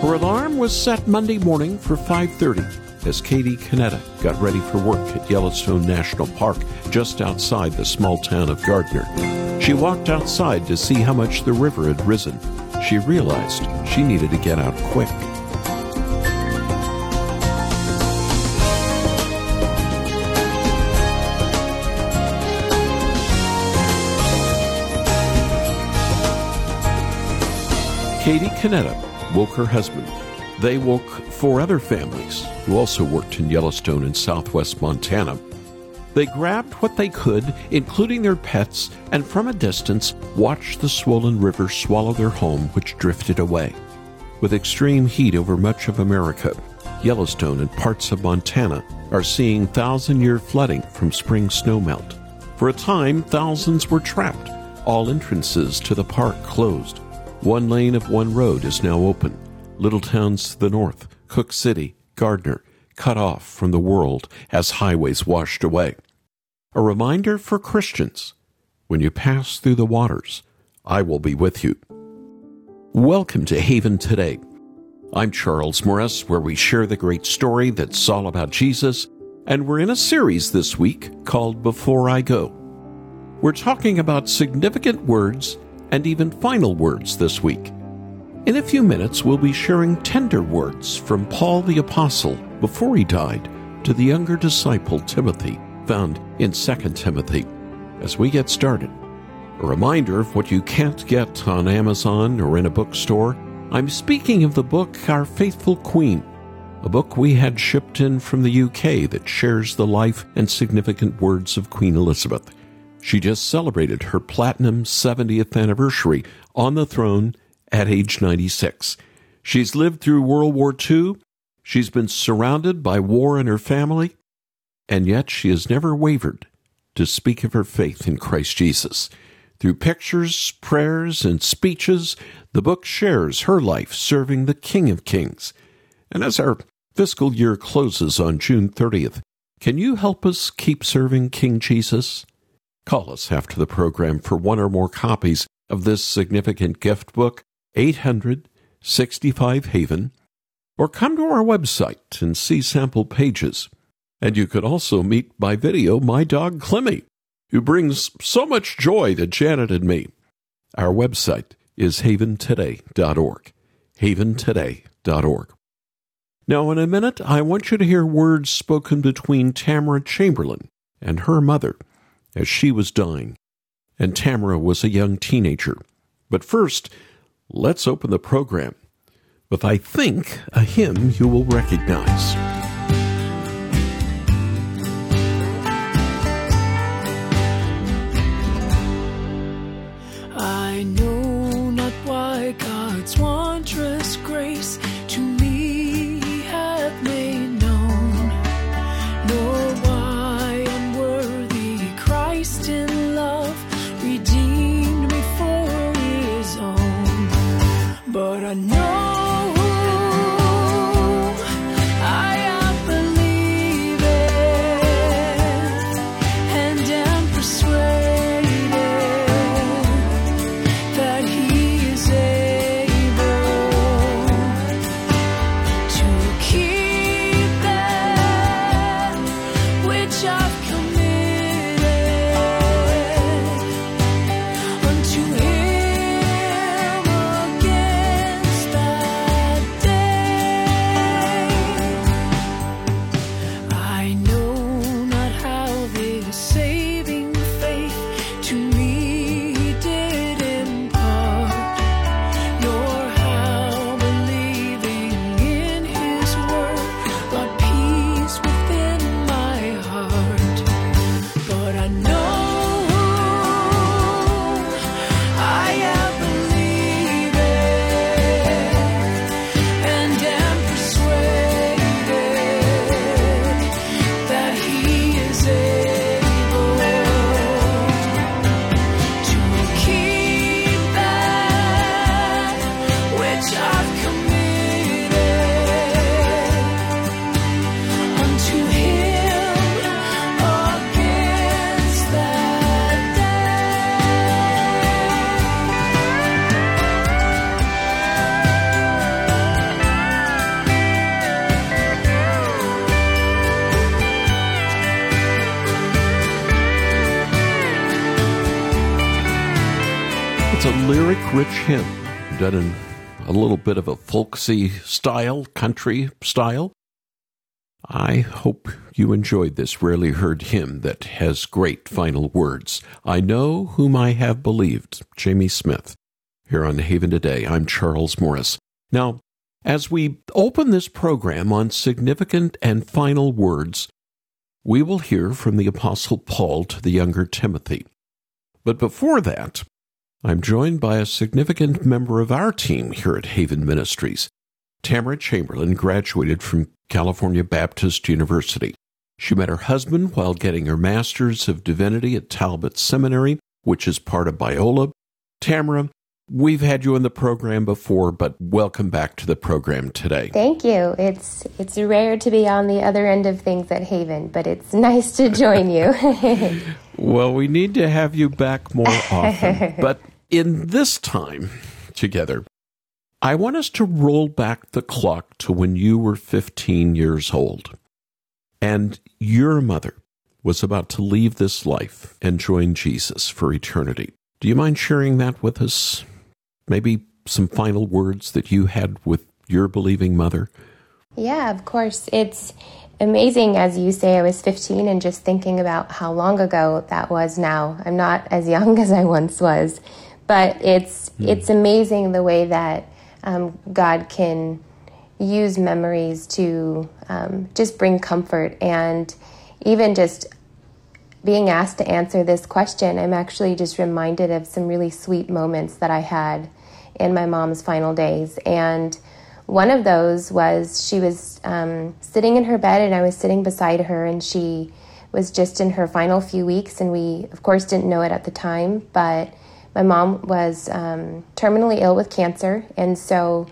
Her alarm was set Monday morning for 5:30 as Katie Canetta got ready for work at Yellowstone National Park just outside the small town of Gardiner. She walked outside to see how much the river had risen. She realized she needed to get out quick. Katie Canetta woke her husband. They woke four other families who also worked in Yellowstone in southwest Montana. They grabbed what they could, including their pets, and from a distance watched the swollen river swallow their home, which drifted away. With extreme heat over much of America, Yellowstone and parts of Montana are seeing thousand year flooding from spring snowmelt. For a time, thousands were trapped, all entrances to the park closed. One lane of one road is now open. Little towns to the north, Cooke City, Gardiner, cut off from the world as highways washed away. A reminder for Christians when you pass through the waters, I will be with you. Welcome to Haven Today. I'm Charles Morris, where we share the great story that's all about Jesus, and we're in a series this week called Before I Go. We're talking about significant words and even final words this week. In a few minutes, we'll be sharing tender words from Paul the Apostle before he died to the younger disciple Timothy, found in 2 Timothy. As we get started, a reminder of what you can't get on Amazon or in a bookstore. I'm speaking of the book Our Faithful Queen, a book we had shipped in from the UK that shares the life and significant words of Queen Elizabeth. She just celebrated her platinum 70th anniversary on the throne at age 96. She's lived through World War II. She's been surrounded by war in her family, and yet she has never wavered to speak of her faith in Christ Jesus. Through pictures, prayers, and speeches, the book shares her life serving the King of Kings. And as our fiscal year closes on June 30th, can you help us keep serving King Jesus? Call us after the program for one or more copies of this significant gift book, 800 65 Haven, or come to our website and see sample pages. And you could also meet by video my dog Clemmy, who brings so much joy to Janet and me. Our website is haventoday.org. Haventoday.org. Now, in a minute, I want you to hear words spoken between Tamara Chamberlain and her mother as she was dying, and Tamara was a young teenager. But first, let's open the program with, I think, a hymn you will recognize. Lyric rich hymn done in a little bit of a folksy style, country style. I hope you enjoyed this rarely heard hymn that has great final words. I know whom I have believed, Jamie Smith. Here on Haven Today, I'm Charles Morris. Now, as we open this program on significant and final words, we will hear from the Apostle Paul to the younger Timothy. But before that, I'm joined by a significant member of our team here at Haven Ministries. Tamara Chamberlain graduated from California Baptist University. She met her husband while getting her Master's of Divinity at Talbot Seminary, which is part of Biola. Tamara, We've had you on the program before, but welcome back to the program today. Thank you. It's it's rare to be on the other end of things at Haven, but it's nice to join you. well, we need to have you back more often. but in this time together, I want us to roll back the clock to when you were 15 years old and your mother was about to leave this life and join Jesus for eternity. Do you mind sharing that with us? Maybe some final words that you had with your believing mother? Yeah, of course. It's amazing, as you say, I was 15 and just thinking about how long ago that was now. I'm not as young as I once was, but it's, mm. it's amazing the way that um, God can use memories to um, just bring comfort and even just being asked to answer this question, I'm actually just reminded of some really sweet moments that I had in my mom's final days. And one of those was she was um, sitting in her bed, and I was sitting beside her, and she was just in her final few weeks. And we, of course, didn't know it at the time, but my mom was um, terminally ill with cancer. And so,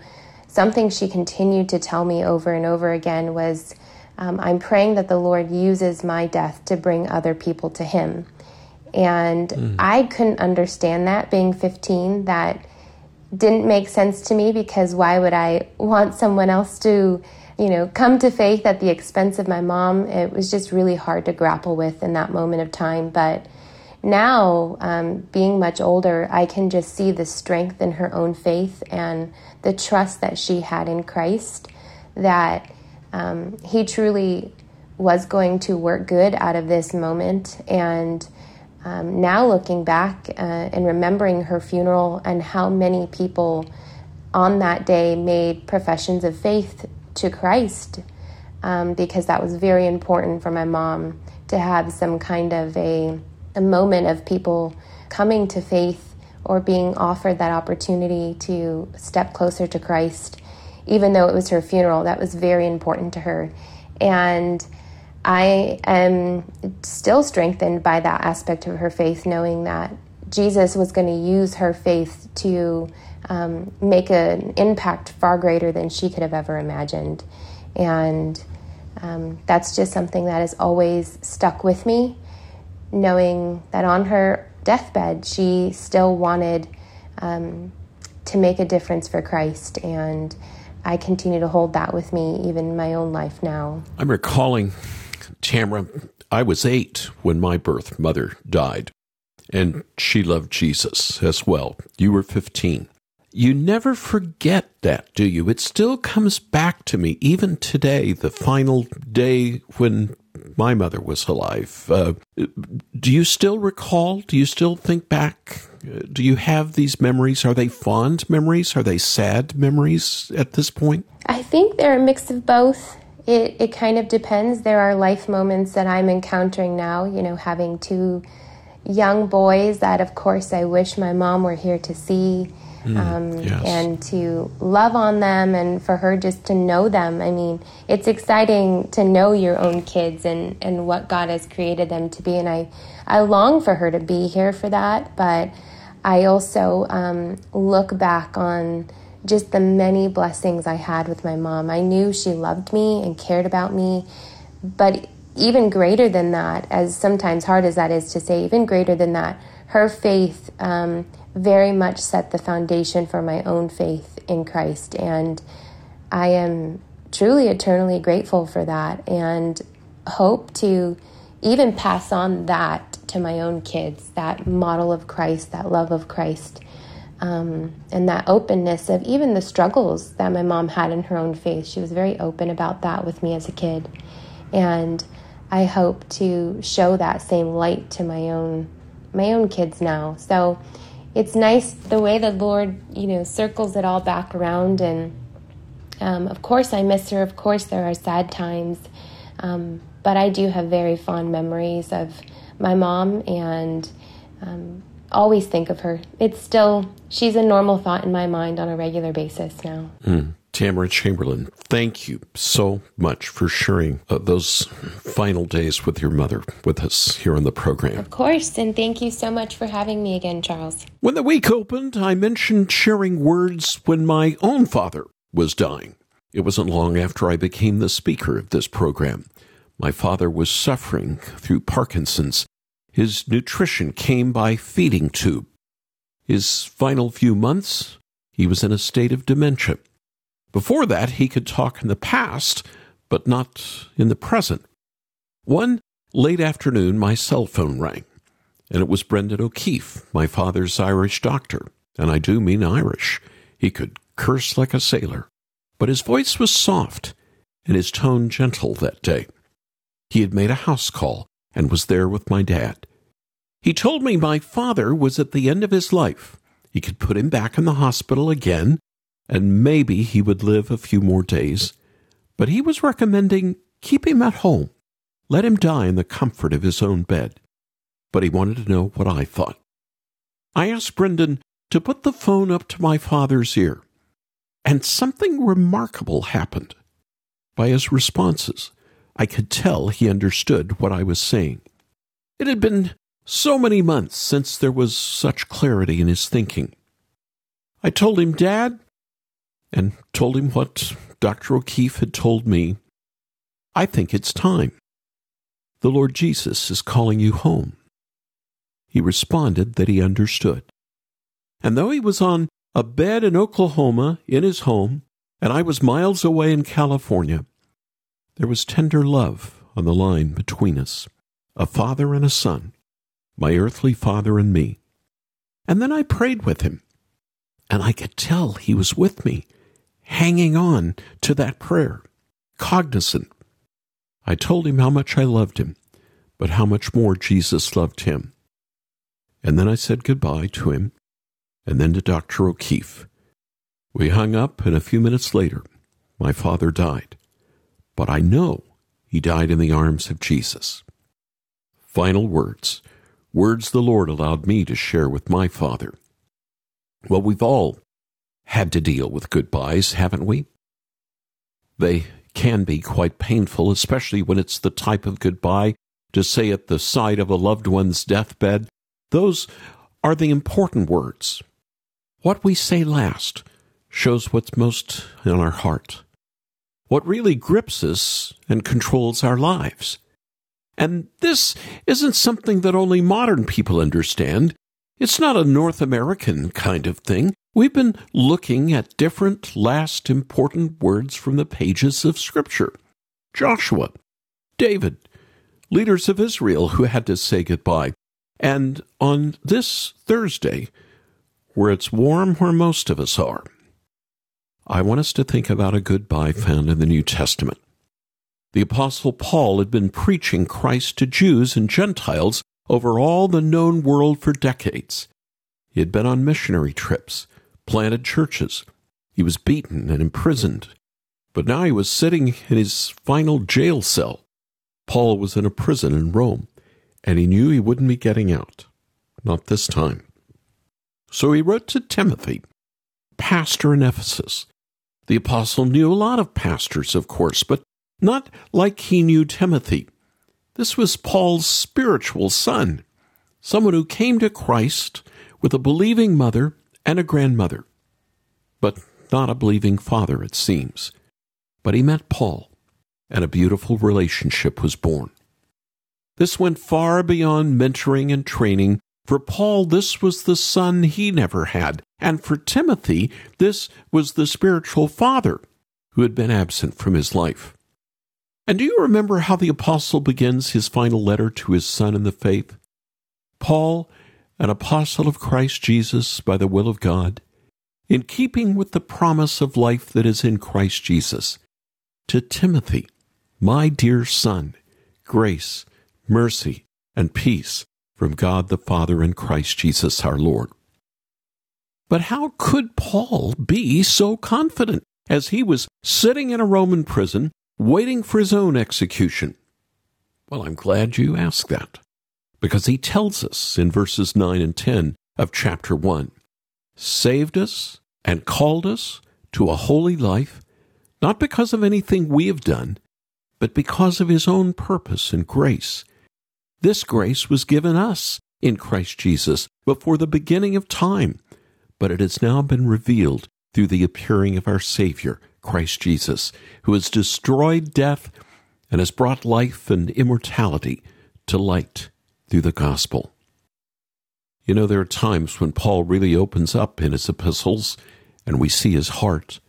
something she continued to tell me over and over again was, um, I'm praying that the Lord uses my death to bring other people to Him. And mm. I couldn't understand that being 15, that didn't make sense to me because why would I want someone else to, you know, come to faith at the expense of my mom? It was just really hard to grapple with in that moment of time. But now, um, being much older, I can just see the strength in her own faith and the trust that she had in Christ that um, He truly was going to work good out of this moment. And um, now looking back uh, and remembering her funeral and how many people on that day made professions of faith to Christ, um, because that was very important for my mom to have some kind of a, a moment of people coming to faith or being offered that opportunity to step closer to Christ, even though it was her funeral. That was very important to her. And I am still strengthened by that aspect of her faith, knowing that Jesus was going to use her faith to um, make an impact far greater than she could have ever imagined. And um, that's just something that has always stuck with me, knowing that on her deathbed, she still wanted um, to make a difference for Christ. And I continue to hold that with me even in my own life now. I'm recalling Tamara, I was eight when my birth mother died, and she loved Jesus as well. You were 15. You never forget that, do you? It still comes back to me, even today, the final day when my mother was alive. Uh, do you still recall? Do you still think back? Do you have these memories? Are they fond memories? Are they sad memories at this point? I think they're a mix of both it, it kind of depends. There are life moments that I'm encountering now, you know, having two young boys that, of course, I wish my mom were here to see. Mm, um, yes. and to love on them and for her just to know them. I mean, it's exciting to know your own kids and, and what God has created them to be. And I, I long for her to be here for that. But I also um, look back on just the many blessings I had with my mom. I knew she loved me and cared about me, but even greater than that, as sometimes hard as that is to say, even greater than that, her faith um, very much set the foundation for my own faith in Christ. And I am truly eternally grateful for that and hope to even pass on that to my own kids that model of Christ, that love of Christ um, and that openness of even the struggles that my mom had in her own faith. She was very open about that with me as a kid. And I hope to show that same light to my own my own kids now. So it's nice the way the Lord, you know, circles it all back around. And um, of course, I miss her. Of course, there are sad times. Um, but I do have very fond memories of my mom and um, always think of her. It's still, she's a normal thought in my mind on a regular basis now. Mm. Tamara Chamberlain, thank you so much for sharing uh, those final days with your mother with us here on the program. Of course, and thank you so much for having me again, Charles. When the week opened, I mentioned sharing words when my own father was dying. It wasn't long after I became the speaker of this program. My father was suffering through Parkinson's. His nutrition came by feeding tube. His final few months, he was in a state of dementia. Before that, he could talk in the past, but not in the present. One late afternoon, my cell phone rang, and it was Brendan O'Keefe, my father's Irish doctor, and I do mean Irish. He could curse like a sailor, but his voice was soft and his tone gentle that day. He had made a house call and was there with my dad. He told me my father was at the end of his life. He could put him back in the hospital again and maybe he would live a few more days, but he was recommending keep him at home, let him die in the comfort of his own bed. But he wanted to know what I thought. I asked Brendan to put the phone up to my father's ear, and something remarkable happened. By his responses, I could tell he understood what I was saying. It had been so many months since there was such clarity in his thinking. I told him, Dad, and told him what Dr. O'Keefe had told me. I think it's time. The Lord Jesus is calling you home. He responded that he understood. And though he was on a bed in Oklahoma in his home, and I was miles away in California, there was tender love on the line between us a father and a son, my earthly father and me. And then I prayed with him, and I could tell he was with me hanging on to that prayer, cognizant. I told him how much I loved him, but how much more Jesus loved him. And then I said goodbye to him, and then to Dr. O'Keefe. We hung up, and a few minutes later, my father died. But I know he died in the arms of Jesus. Final words, words the Lord allowed me to share with my father. Well, we've all had to deal with goodbyes, haven't we? They can be quite painful, especially when it's the type of goodbye to say at the side of a loved one's deathbed. Those are the important words. What we say last shows what's most in our heart, what really grips us and controls our lives. And this isn't something that only modern people understand. It's not a North American kind of thing. We've been looking at different last important words from the pages of Scripture. Joshua, David, leaders of Israel who had to say goodbye. And on this Thursday, where it's warm where most of us are, I want us to think about a goodbye found in the New Testament. The Apostle Paul had been preaching Christ to Jews and Gentiles over all the known world for decades. He had been on missionary trips planted churches. He was beaten and imprisoned. But now he was sitting in his final jail cell. Paul was in a prison in Rome, and he knew he wouldn't be getting out. Not this time. So he wrote to Timothy, pastor in Ephesus. The apostle knew a lot of pastors, of course, but not like he knew Timothy. This was Paul's spiritual son, someone who came to Christ with a believing mother and a grandmother, but not a believing father, it seems. But he met Paul, and a beautiful relationship was born. This went far beyond mentoring and training. For Paul, this was the son he never had, and for Timothy, this was the spiritual father who had been absent from his life. And do you remember how the apostle begins his final letter to his son in the faith? Paul, an apostle of Christ Jesus by the will of God, in keeping with the promise of life that is in Christ Jesus, to Timothy, my dear son, grace, mercy, and peace from God the Father and Christ Jesus our Lord. But how could Paul be so confident as he was sitting in a Roman prison waiting for his own execution? Well, I'm glad you asked that because he tells us in verses 9 and 10 of chapter 1 saved us and called us to a holy life, not because of anything we have done, but because of his own purpose and grace. This grace was given us in Christ Jesus before the beginning of time, but it has now been revealed through the appearing of our Savior, Christ Jesus, who has destroyed death and has brought life and immortality to light through the gospel. You know, there are times when Paul really opens up in his epistles and we see his heart.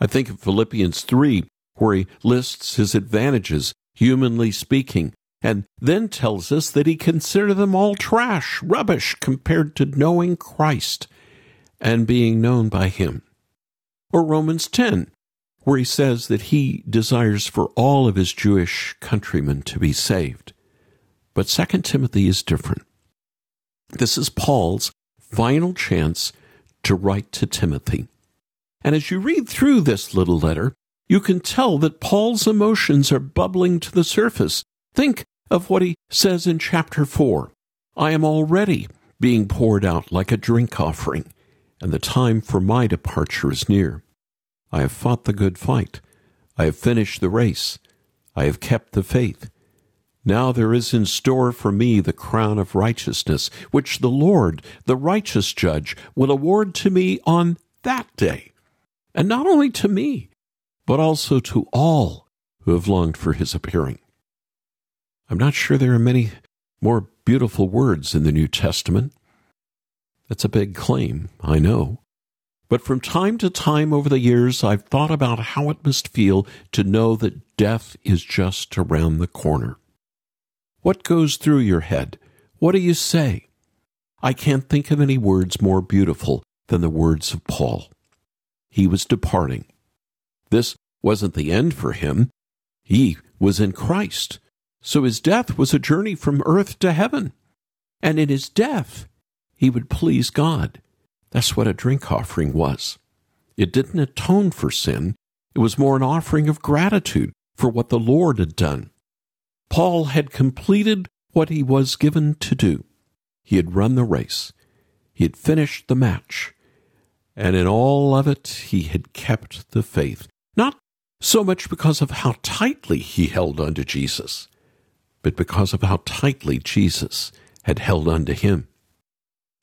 I think of Philippians 3, where he lists his advantages, humanly speaking, and then tells us that he considered them all trash, rubbish, compared to knowing Christ and being known by him. Or Romans 10, where he says that he desires for all of his Jewish countrymen to be saved. But 2 Timothy is different. This is Paul's final chance to write to Timothy. And as you read through this little letter, you can tell that Paul's emotions are bubbling to the surface. Think of what he says in chapter 4 I am already being poured out like a drink offering, and the time for my departure is near. I have fought the good fight. I have finished the race. I have kept the faith. Now there is in store for me the crown of righteousness, which the Lord, the righteous judge, will award to me on that day. And not only to me, but also to all who have longed for his appearing. I'm not sure there are many more beautiful words in the New Testament. That's a big claim, I know. But from time to time over the years, I've thought about how it must feel to know that death is just around the corner. What goes through your head? What do you say? I can't think of any words more beautiful than the words of Paul. He was departing. This wasn't the end for him. He was in Christ. So his death was a journey from earth to heaven. And in his death, he would please God. That's what a drink offering was. It didn't atone for sin, it was more an offering of gratitude for what the Lord had done. Paul had completed what he was given to do. He had run the race. He had finished the match. And in all of it, he had kept the faith. Not so much because of how tightly he held unto Jesus, but because of how tightly Jesus had held unto him.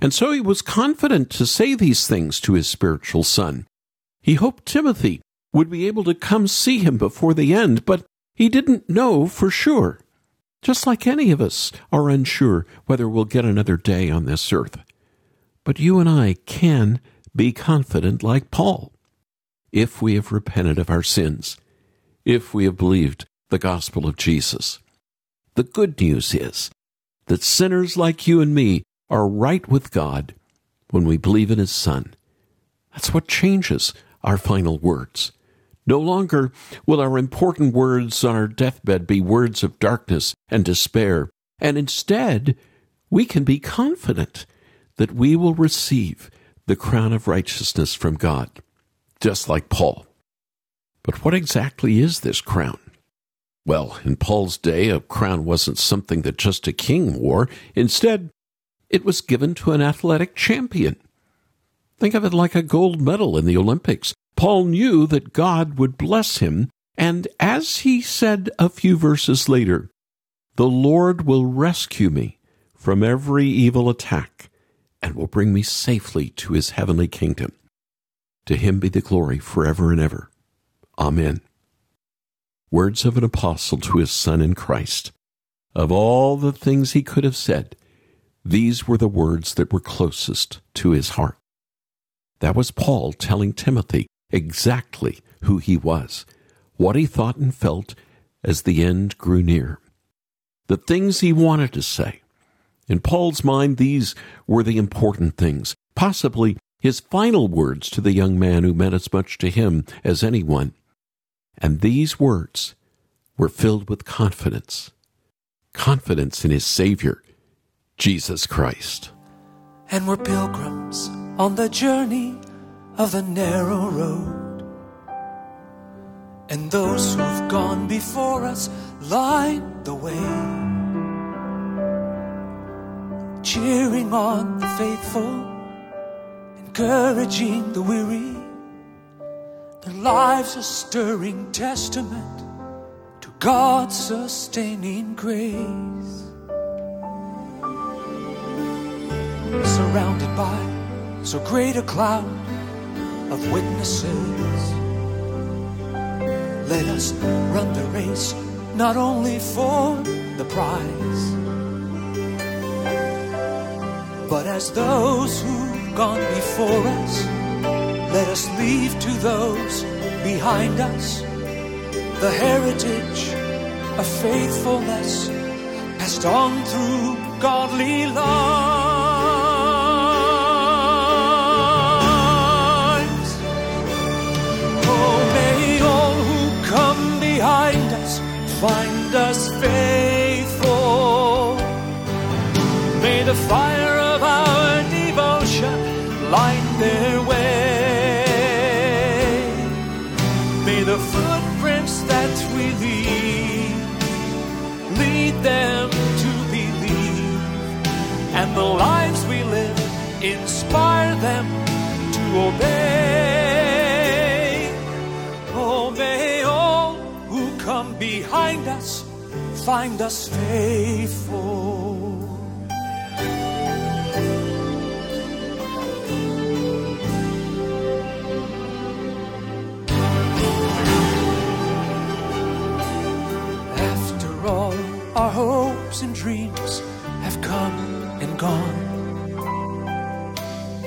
And so he was confident to say these things to his spiritual son. He hoped Timothy would be able to come see him before the end, but he didn't know for sure, just like any of us are unsure whether we'll get another day on this earth. But you and I can be confident like Paul if we have repented of our sins, if we have believed the gospel of Jesus. The good news is that sinners like you and me are right with God when we believe in His Son. That's what changes our final words. No longer will our important words on our deathbed be words of darkness and despair, and instead, we can be confident that we will receive the crown of righteousness from God, just like Paul. But what exactly is this crown? Well, in Paul's day, a crown wasn't something that just a king wore. Instead, it was given to an athletic champion. Think of it like a gold medal in the Olympics. Paul knew that God would bless him, and as he said a few verses later, the Lord will rescue me from every evil attack and will bring me safely to his heavenly kingdom. To him be the glory forever and ever. Amen. Words of an apostle to his son in Christ. Of all the things he could have said, these were the words that were closest to his heart. That was Paul telling Timothy exactly who he was, what he thought and felt as the end grew near, the things he wanted to say, In Paul's mind, these were the important things, possibly his final words to the young man who meant as much to him as anyone. And these words were filled with confidence confidence in his Savior, Jesus Christ. And we're pilgrims on the journey of the narrow road. And those who've gone before us line the way, cheering on the faithful encouraging the weary. Their lives a stirring testament to God's sustaining grace. Surrounded by so great a cloud of witnesses, let us run the race not only for the prize, but as those who've gone before us, let us leave to those behind us the heritage of faithfulness passed on through godly lives. Oh, may all who come behind us find us faithful. May the fire the lives we live inspire them to obey. Oh, may all who come behind us find us faithful.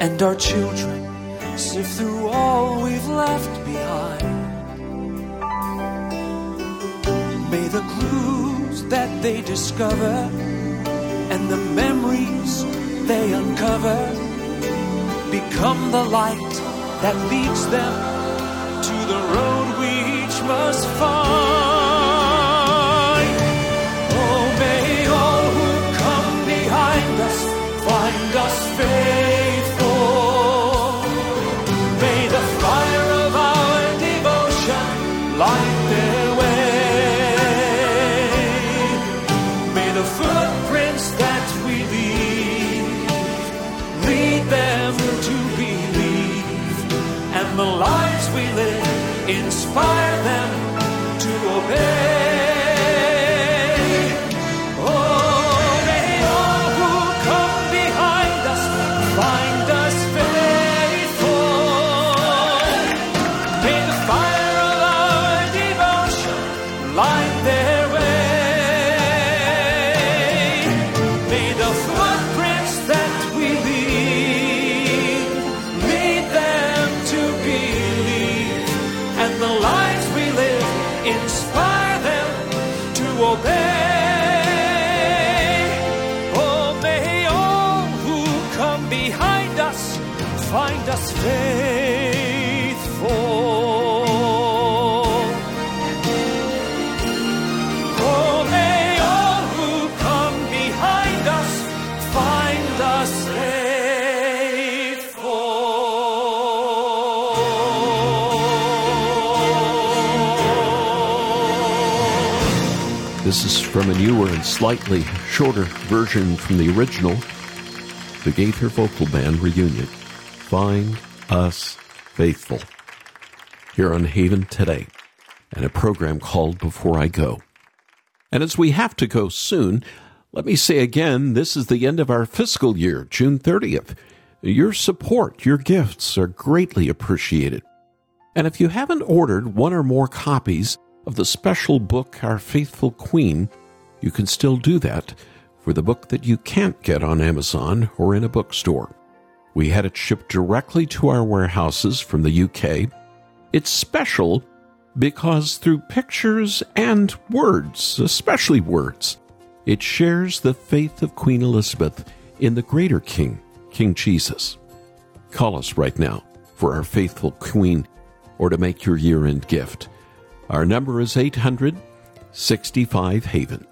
And our children sift through all we've left behind. May the clues that they discover and the memories they uncover become the light that leads them to the road we each must find. From a newer and slightly shorter version from the original, the Gaither Vocal Band reunion. Find Us Faithful. Here on Haven today, and a program called Before I Go. And as we have to go soon, let me say again this is the end of our fiscal year, June 30th. Your support, your gifts are greatly appreciated. And if you haven't ordered one or more copies of the special book, Our Faithful Queen, you can still do that for the book that you can't get on Amazon or in a bookstore. We had it shipped directly to our warehouses from the UK. It's special because through pictures and words, especially words, It shares the faith of Queen Elizabeth in the greater King, King Jesus. Call us right now for our faithful Queen or to make your year end gift. Our number is 800 65 Haven.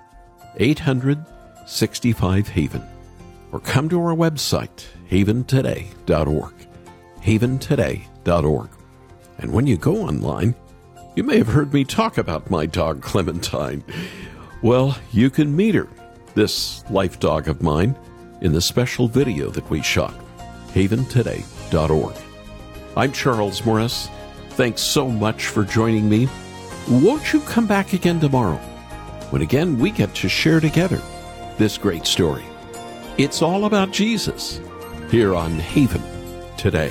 800 65 Haven. Or come to our website, haventoday.org. Haventoday.org. And when you go online, you may have heard me talk about my dog Clementine. Well, you can meet her, this life dog of mine, in the special video that we shot. haventoday.org. I'm Charles Morris. Thanks so much for joining me. Won't you come back again tomorrow when again we get to share together this great story? It's all about Jesus here on Haven today.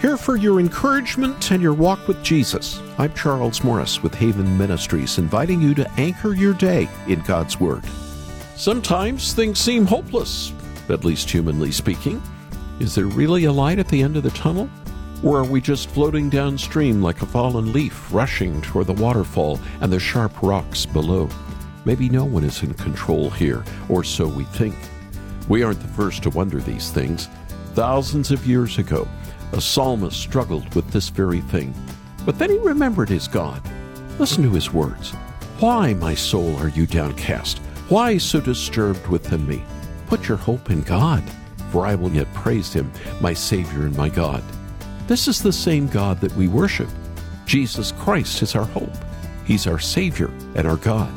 Here for your encouragement and your walk with Jesus. I'm Charles Morris with Haven Ministries, inviting you to anchor your day in God's Word. Sometimes things seem hopeless, at least humanly speaking. Is there really a light at the end of the tunnel? Or are we just floating downstream like a fallen leaf, rushing toward the waterfall and the sharp rocks below? Maybe no one is in control here, or so we think. We aren't the first to wonder these things. Thousands of years ago, a psalmist struggled with this very thing. But then he remembered his God. Listen to his words Why, my soul, are you downcast? Why so disturbed within me? Put your hope in God, for I will yet praise him, my Savior and my God. This is the same God that we worship. Jesus Christ is our hope. He's our Savior and our God.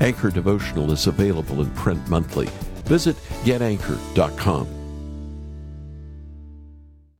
Anchor Devotional is available in print monthly. Visit getanchor.com.